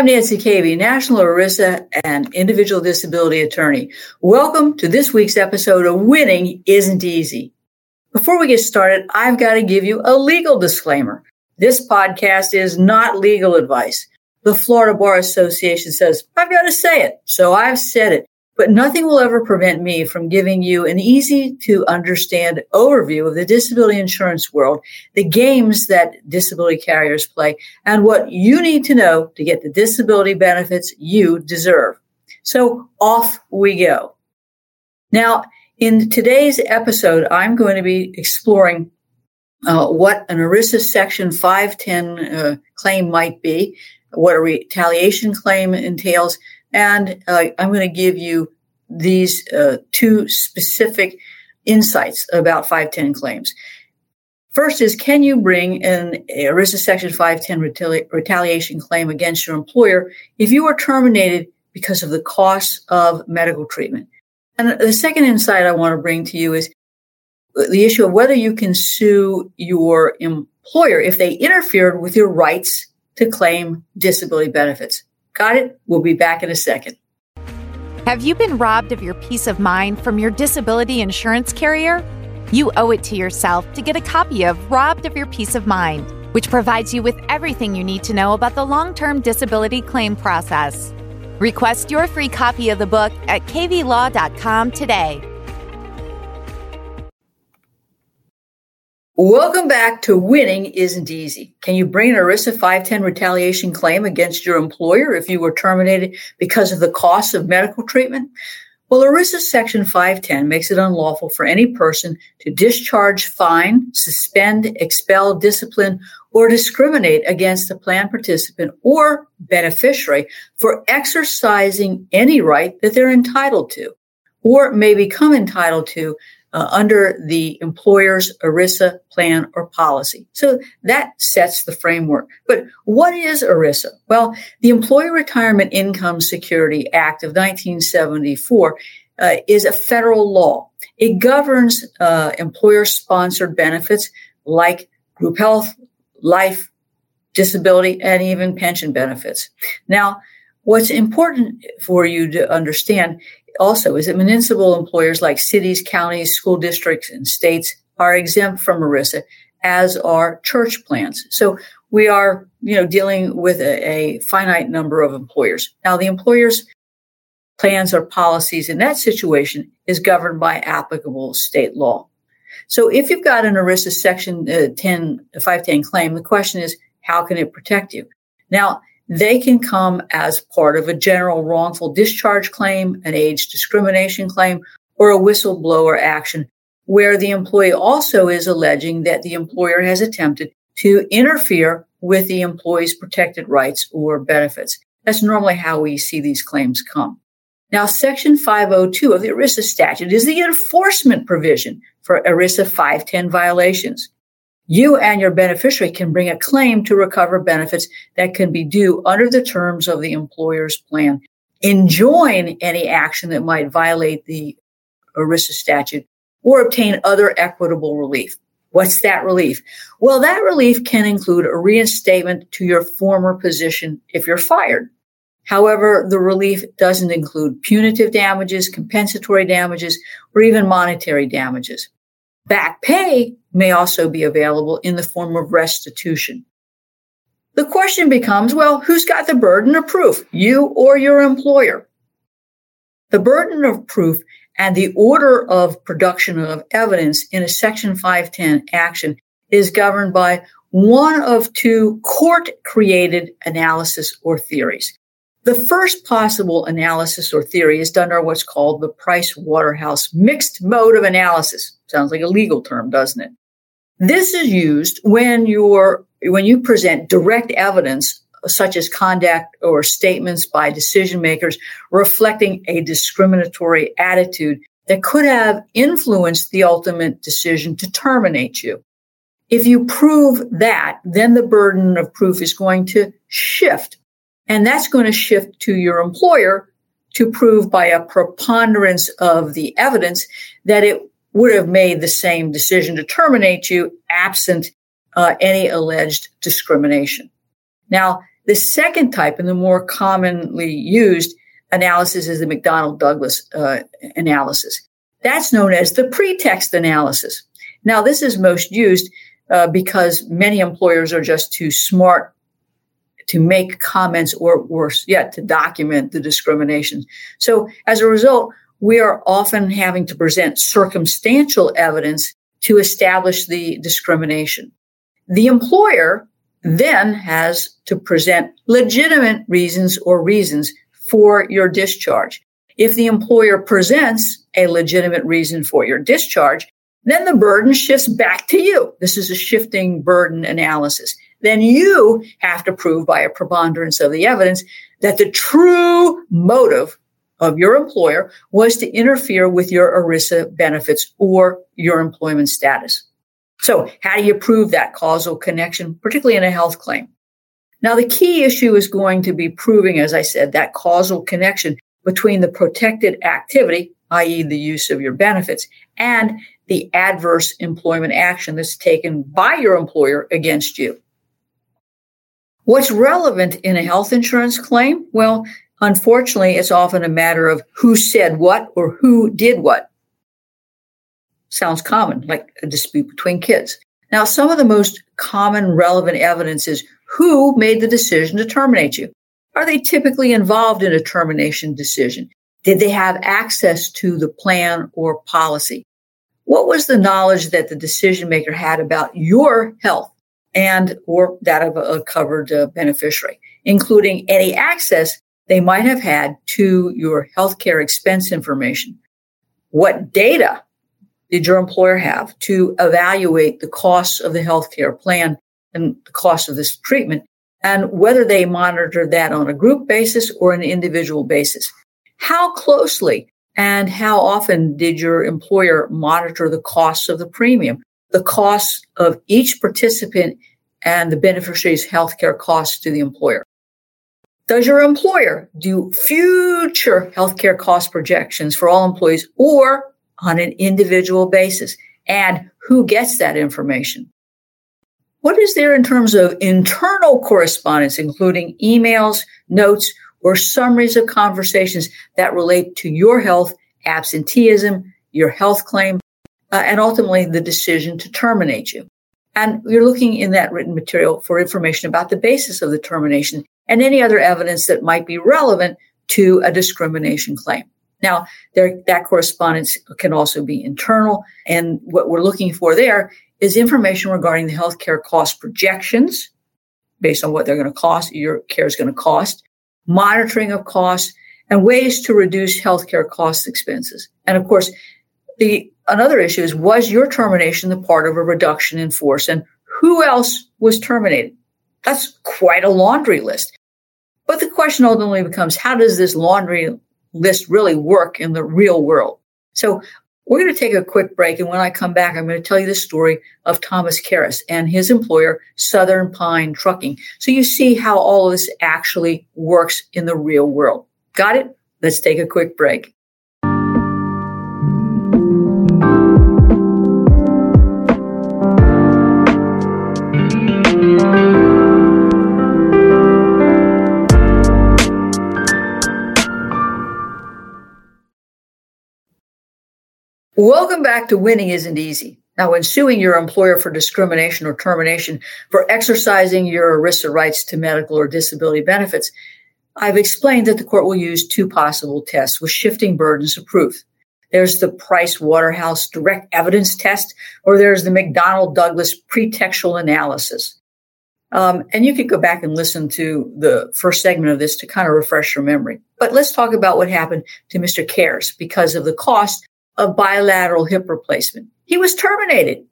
I'm Nancy Cavey, National ERISA and Individual Disability Attorney. Welcome to this week's episode of Winning Isn't Easy. Before we get started, I've got to give you a legal disclaimer. This podcast is not legal advice. The Florida Bar Association says, I've got to say it. So I've said it. But nothing will ever prevent me from giving you an easy to understand overview of the disability insurance world, the games that disability carriers play, and what you need to know to get the disability benefits you deserve. So off we go. Now, in today's episode, I'm going to be exploring uh, what an ERISA Section 510 uh, claim might be, what a retaliation claim entails, and uh, I'm going to give you these uh, two specific insights about 510 claims. First is, can you bring an ERISA Section 510 retali- retaliation claim against your employer if you were terminated because of the cost of medical treatment? And the second insight I want to bring to you is the issue of whether you can sue your employer if they interfered with your rights to claim disability benefits. Got it? We'll be back in a second. Have you been robbed of your peace of mind from your disability insurance carrier? You owe it to yourself to get a copy of Robbed of Your Peace of Mind, which provides you with everything you need to know about the long term disability claim process. Request your free copy of the book at caveylaw.com today. Welcome back to Winning Isn't Easy. Can you bring an ERISA 510 retaliation claim against your employer if you were terminated because of the cost of medical treatment? Well, ERISA Section 510 makes it unlawful for any person to discharge, fine, suspend, expel, discipline, or discriminate against a plan participant or beneficiary for exercising any right that they're entitled to or may become entitled to uh, under the employer's ERISA plan or policy. So that sets the framework. But what is ERISA? Well, the Employee Retirement Income Security Act of 1974 uh, is a federal law. It governs uh, employer sponsored benefits like group health, life, disability, and even pension benefits. Now, what's important for you to understand also is that municipal employers like cities, counties, school districts, and states are exempt from ERISA, as are church plans. So we are, you know, dealing with a, a finite number of employers. Now, the employers' plans or policies in that situation is governed by applicable state law. So if you've got an ERISA Section uh, 10, 510 claim, the question is, how can it protect you? Now, they can come as part of a general wrongful discharge claim, an age discrimination claim, or a whistleblower action where the employee also is alleging that the employer has attempted to interfere with the employee's protected rights or benefits. That's normally how we see these claims come. Now, Section 502 of the ERISA statute is the enforcement provision for ERISA 510 violations you and your beneficiary can bring a claim to recover benefits that can be due under the terms of the employer's plan. Enjoin any action that might violate the ERISA statute or obtain other equitable relief. What's that relief? Well, that relief can include a reinstatement to your former position if you're fired. However, the relief doesn't include punitive damages, compensatory damages, or even monetary damages. Back pay may also be available in the form of restitution. The question becomes, well, who's got the burden of proof, you or your employer? The burden of proof and the order of production of evidence in a Section 510 action is governed by one of two court created analysis or theories. The first possible analysis or theory is done under what's called the Price Waterhouse mixed motive analysis. Sounds like a legal term, doesn't it? This is used when you're when you present direct evidence such as conduct or statements by decision makers reflecting a discriminatory attitude that could have influenced the ultimate decision to terminate you. If you prove that, then the burden of proof is going to shift and that's going to shift to your employer to prove by a preponderance of the evidence that it would have made the same decision to terminate you absent uh, any alleged discrimination. Now, The second type, and the more commonly used analysis, is the McDonnell Douglas uh, analysis. That's known as the pretext analysis. Now, this is most used uh, because many employers are just too smart to make comments or worse yet, to document the discrimination. So as a result, we are often having to present circumstantial evidence to establish the discrimination. The employer then has to present legitimate reasons or reasons for your discharge. If the employer presents a legitimate reason for your discharge, then the burden shifts back to you. This is a shifting burden analysis. Then you have to prove by a preponderance of the evidence that the true motive of your employer was to interfere with your ERISA benefits or your employment status. So how do you prove that causal connection, particularly in a health claim? Now, the key issue is going to be proving, as I said, that causal connection between the protected activity, i.e. the use of your benefits, and the adverse employment action that's taken by your employer against you. What's relevant in a health insurance claim? Well, unfortunately, it's often a matter of who said what or who did what. Sounds common, like a dispute between kids. Now, some of the most common relevant evidence is who made the decision to terminate you. Are they typically involved in a termination decision? Did they have access to the plan or policy? What was the knowledge that the decision maker had about your health and or that of a covered uh, beneficiary, including any access they might have had to your healthcare expense information? What data did your employer have to evaluate the costs of the healthcare plan and the cost of this treatment and whether they monitored that on a group basis or an individual basis. How closely and how often did your employer monitor the costs of the premium, the costs of each participant and the beneficiary's healthcare costs to the employer? Does your employer do future healthcare cost projections for all employees or on an individual basis? And who gets that information? What is there in terms of internal correspondence, including emails, notes, or summaries of conversations that relate to your health, absenteeism, your health claim, uh, and ultimately the decision to terminate you? And you're looking in that written material for information about the basis of the termination and any other evidence that might be relevant to a discrimination claim. Now, there, that correspondence can also be internal. And what we're looking for there is information regarding the healthcare cost projections based on what they're going to cost, your care is going to cost, monitoring of costs, and ways to reduce healthcare cost expenses. And of course, the another issue is was your termination the part of a reduction in force and who else was terminated? That's quite a laundry list. But the question ultimately becomes how does this laundry list really work in the real world? So we're going to take a quick break. And when I come back, I'm going to tell you the story of Thomas Karras and his employer, Southern Pine Trucking. So you see how all of this actually works in the real world. Got it? Let's take a quick break. Welcome back to Winning Isn't Easy. Now, when suing your employer for discrimination or termination for exercising your ERISA rights to medical or disability benefits, I've explained that the court will use two possible tests with shifting burdens of proof. There's the Price Waterhouse direct evidence test, or there's the McDonnell Douglas pretextual analysis. Um, and you could go back and listen to the first segment of this to kind of refresh your memory. But let's talk about what happened to Mr. Karras because of the cost of bilateral hip replacement. He was terminated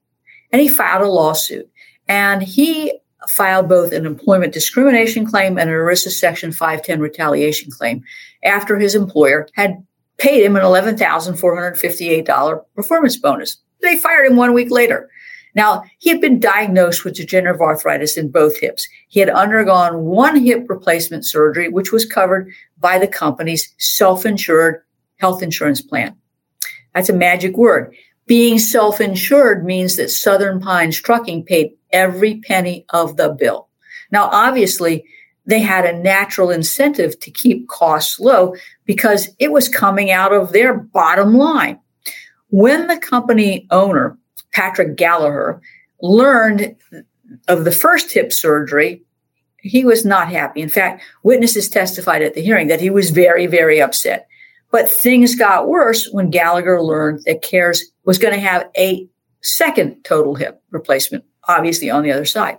and he filed a lawsuit and he filed both an employment discrimination claim and an ERISA Section 510 retaliation claim after his employer had paid him an $11,458 performance bonus. They fired him one week later. Now, he had been diagnosed with degenerative arthritis in both hips. He had undergone one hip replacement surgery, which was covered by the company's self insured health insurance plan. That's a magic word. Being self-insured means that Southern Pines Trucking paid every penny of the bill. Now, obviously, they had a natural incentive to keep costs low because it was coming out of their bottom line. When the company owner, Patrick Gallagher, learned of the first hip surgery, he was not happy. In fact, witnesses testified at the hearing that he was very, very upset. But things got worse when Gallagher learned that Karras was going to have a second total hip replacement, obviously on the other side.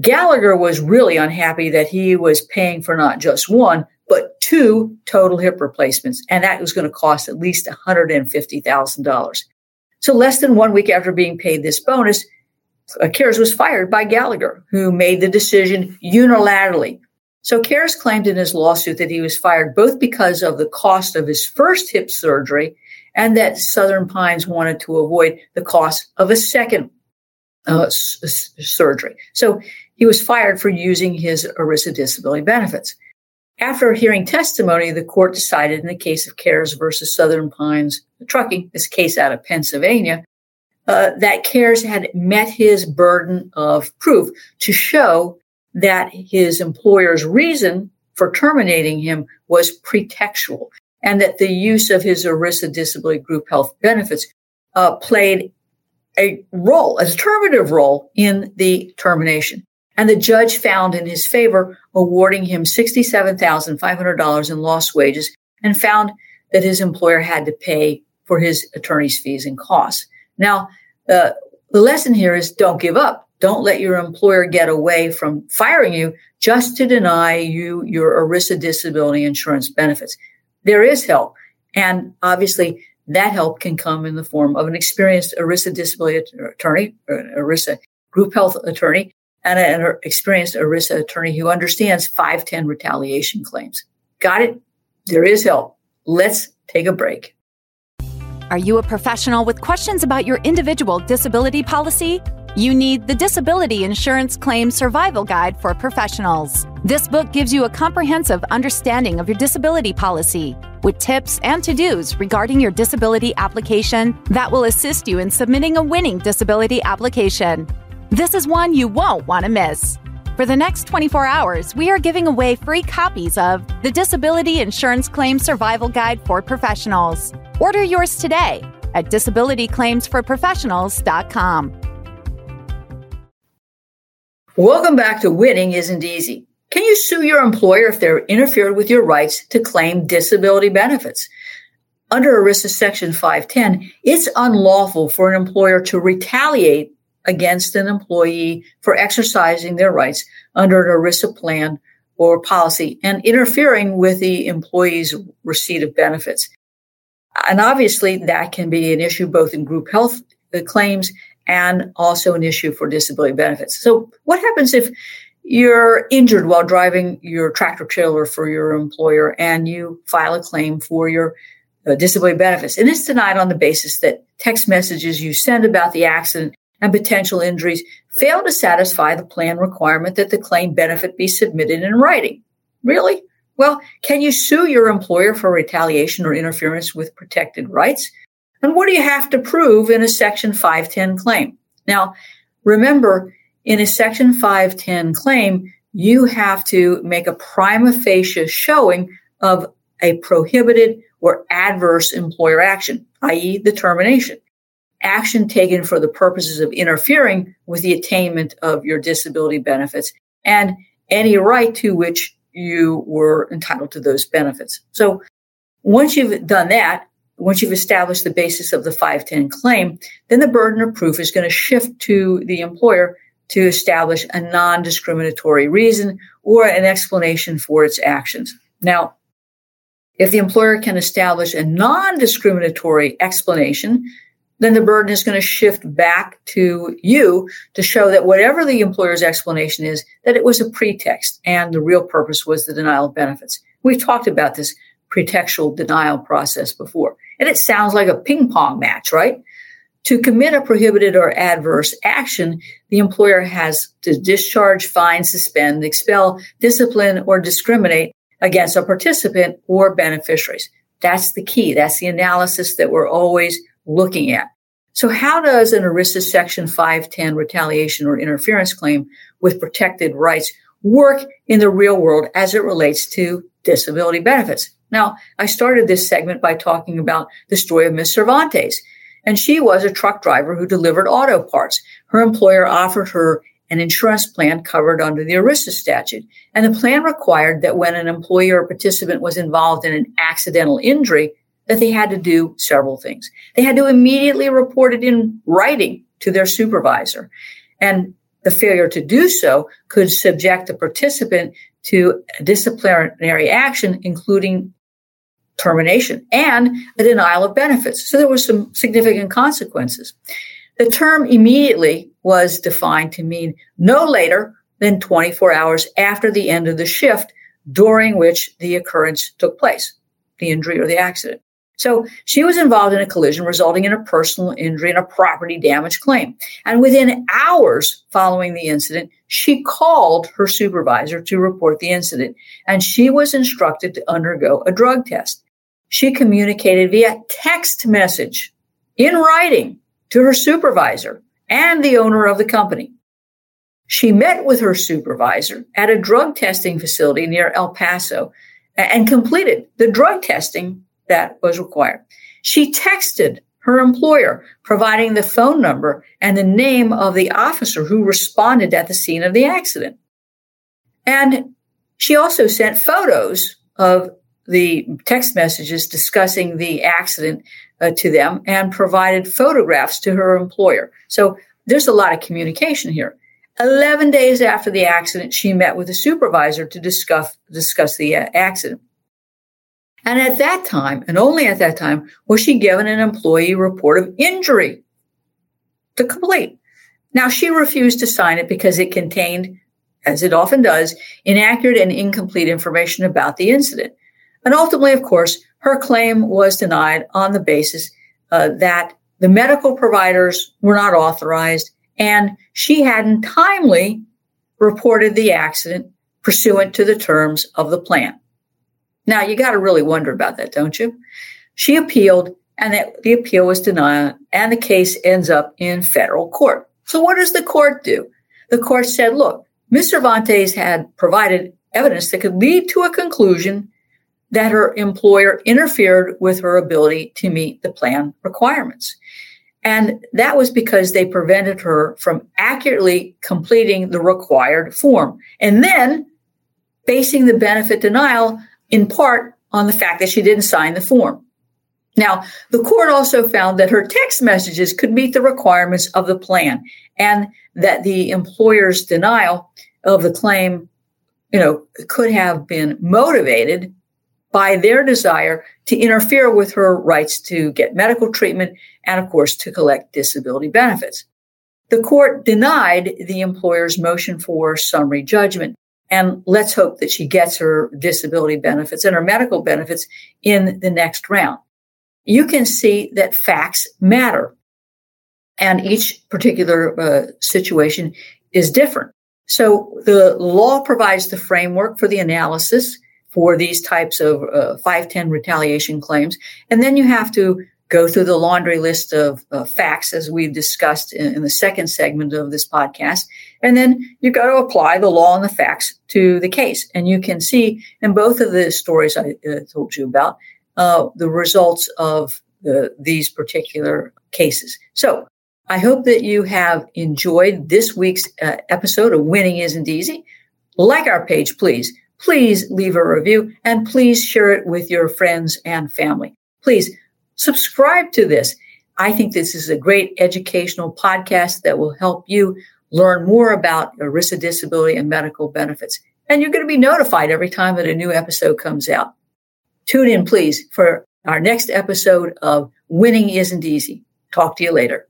Gallagher was really unhappy that he was paying for not just one, but two total hip replacements, and that was going to cost at least $150,000. So, less than one week after being paid this bonus, uh, Karras was fired by Gallagher, who made the decision unilaterally. So, Karras claimed in his lawsuit that he was fired both because of the cost of his first hip surgery and that Southern Pines wanted to avoid the cost of a second uh, s- surgery. So he was fired for using his ERISA disability benefits. After hearing testimony, the court decided in the case of Karras versus Southern Pines Trucking, this case out of Pennsylvania, uh, that Karras had met his burden of proof to show that his employer's reason for terminating him was pretextual and that the use of his ERISA disability group health benefits uh, played a role, a determinative role in the termination. And the judge found in his favor, awarding him $67,500 in lost wages and found that his employer had to pay for his attorney's fees and costs. Now, uh, the lesson here is don't give up. Don't let your employer get away from firing you just to deny you your ERISA disability insurance benefits. There is help. And obviously, that help can come in the form of an experienced ERISA disability attorney, an ERISA group health attorney, and an experienced ERISA attorney who understands 510 retaliation claims. Got it? There is help. Let's take a break. Are you a professional with questions about your individual disability policy? You need the Disability Insurance Claim Survival Guide for Professionals. This book gives you a comprehensive understanding of your disability policy with tips and to dos regarding your disability application that will assist you in submitting a winning disability application. This is one you won't want to miss. For the next 24 hours, we are giving away free copies of the Disability Insurance Claim Survival Guide for Professionals. Order yours today at disabilityclaimsforprofessionals.com. Welcome back to Winning Isn't Easy. Can you sue your employer if they're interfered with your rights to claim disability benefits? Under ERISA Section 510, it's unlawful for an employer to retaliate against an employee for exercising their rights under an ERISA plan or policy and interfering with the employee's receipt of benefits. And obviously, that can be an issue both in group health uh, claims and also an issue for disability benefits. So, what happens if you're injured while driving your tractor trailer for your employer and you file a claim for your uh, disability benefits? And it's denied on the basis that text messages you send about the accident and potential injuries fail to satisfy the plan requirement that the claim benefit be submitted in writing. Really? Well, can you sue your employer for retaliation or interference with protected rights? And what do you have to prove in a Section 510 claim? Now, remember, in a Section 510 claim, you have to make a prima facie showing of a prohibited or adverse employer action, i.e., the termination. Action taken for the purposes of interfering with the attainment of your disability benefits and any right to which you were entitled to those benefits. So once you've done that, once you've established the basis of the 510 claim, then the burden of proof is going to shift to the employer to establish a non discriminatory reason or an explanation for its actions. Now, if the employer can establish a non discriminatory explanation, then the burden is going to shift back to you to show that whatever the employer's explanation is, that it was a pretext and the real purpose was the denial of benefits. We've talked about this pretextual denial process before. And it sounds like a ping pong match, right? To commit a prohibited or adverse action, the employer has to discharge, fine, suspend, expel, discipline, or discriminate against a participant or beneficiaries. That's the key. That's the analysis that we're always looking at. So how does an ERISA Section 510 retaliation or interference claim with protected rights work in the real world as it relates to disability benefits. Now, I started this segment by talking about the story of Miss Cervantes. And she was a truck driver who delivered auto parts. Her employer offered her an insurance plan covered under the ERISA statute. And the plan required that when an employee or participant was involved in an accidental injury, that they had to do several things. They had to immediately report it in writing to their supervisor. And the failure to do so could subject the participant to disciplinary action, including termination and a denial of benefits. So there were some significant consequences. The term immediately was defined to mean no later than 24 hours after the end of the shift during which the occurrence took place, the injury or the accident. So she was involved in a collision resulting in a personal injury and a property damage claim. And within hours following the incident, she called her supervisor to report the incident and she was instructed to undergo a drug test. She communicated via text message in writing to her supervisor and the owner of the company. She met with her supervisor at a drug testing facility near El Paso and completed the drug testing that was required. She texted her employer, providing the phone number and the name of the officer who responded at the scene of the accident. And she also sent photos of the text messages discussing the accident uh, to them and provided photographs to her employer. So there's a lot of communication here. 11 days after the accident, she met with a supervisor to discuss, discuss the uh, accident. And at that time, and only at that time, was she given an employee report of injury to complete. Now, she refused to sign it because it contained, as it often does, inaccurate and incomplete information about the incident. And ultimately, of course, her claim was denied on the basis uh, that the medical providers were not authorized and she hadn't timely reported the accident pursuant to the terms of the plan. Now, you got to really wonder about that, don't you? She appealed and the appeal was denied and the case ends up in federal court. So what does the court do? The court said, look, Ms. Cervantes had provided evidence that could lead to a conclusion that her employer interfered with her ability to meet the plan requirements. And that was because they prevented her from accurately completing the required form and then basing the benefit denial in part on the fact that she didn't sign the form. Now, the court also found that her text messages could meet the requirements of the plan and that the employer's denial of the claim, you know, could have been motivated by their desire to interfere with her rights to get medical treatment and, of course, to collect disability benefits. The court denied the employer's motion for summary judgment and let's hope that she gets her disability benefits and her medical benefits in the next round. You can see that facts matter. And each particular uh, situation is different. So the law provides the framework for the analysis for these types of uh, 510 retaliation claims. And then you have to go through the laundry list of uh, facts as we've discussed in, in, the second segment of this podcast. And then you've got to apply the law and the facts to the case. And you can see in both of the stories I uh, told you about uh, the results of the, these particular cases. So I hope that you have enjoyed this week's uh, episode of Winning Isn't Easy. Like our page, please. Please leave a review and please share it with your friends and family. Please subscribe to this. I think this is a great educational podcast that will help you learn more about ERISA disability and medical benefits. And you're going to be notified every time that a new episode comes out. Tune in, please, for our next episode of Winning Isn't Easy. Talk to you later.